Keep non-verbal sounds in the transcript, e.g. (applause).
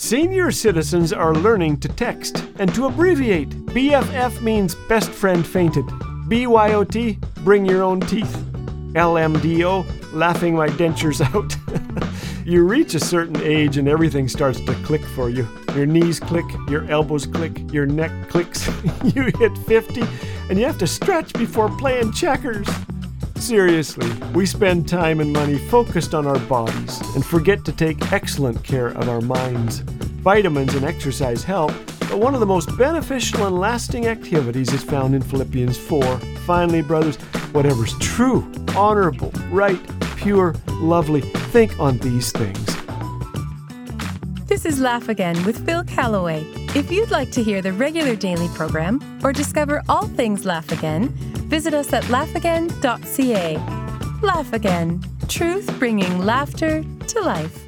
Senior citizens are learning to text and to abbreviate. BFF means best friend fainted. BYOT, bring your own teeth. LMDO, laughing my dentures (laughs) out. you reach a certain age and everything starts to click for you. Your knees click, your elbows click, your neck clicks. (laughs) you hit 50 and you have to stretch before playing checkers. Seriously, we spend time and money focused on our bodies and forget to take excellent care of our minds. Vitamins and exercise help, but one of the most beneficial and lasting activities is found in Philippians 4. Finally, brothers, whatever's true, honorable, right, pure, lovely, think on these things. This is Laugh Again with Phil Callaway. If you'd like to hear the regular daily program or discover all things Laugh Again, visit us at laughagain.ca. Laugh Again, truth bringing laughter to life.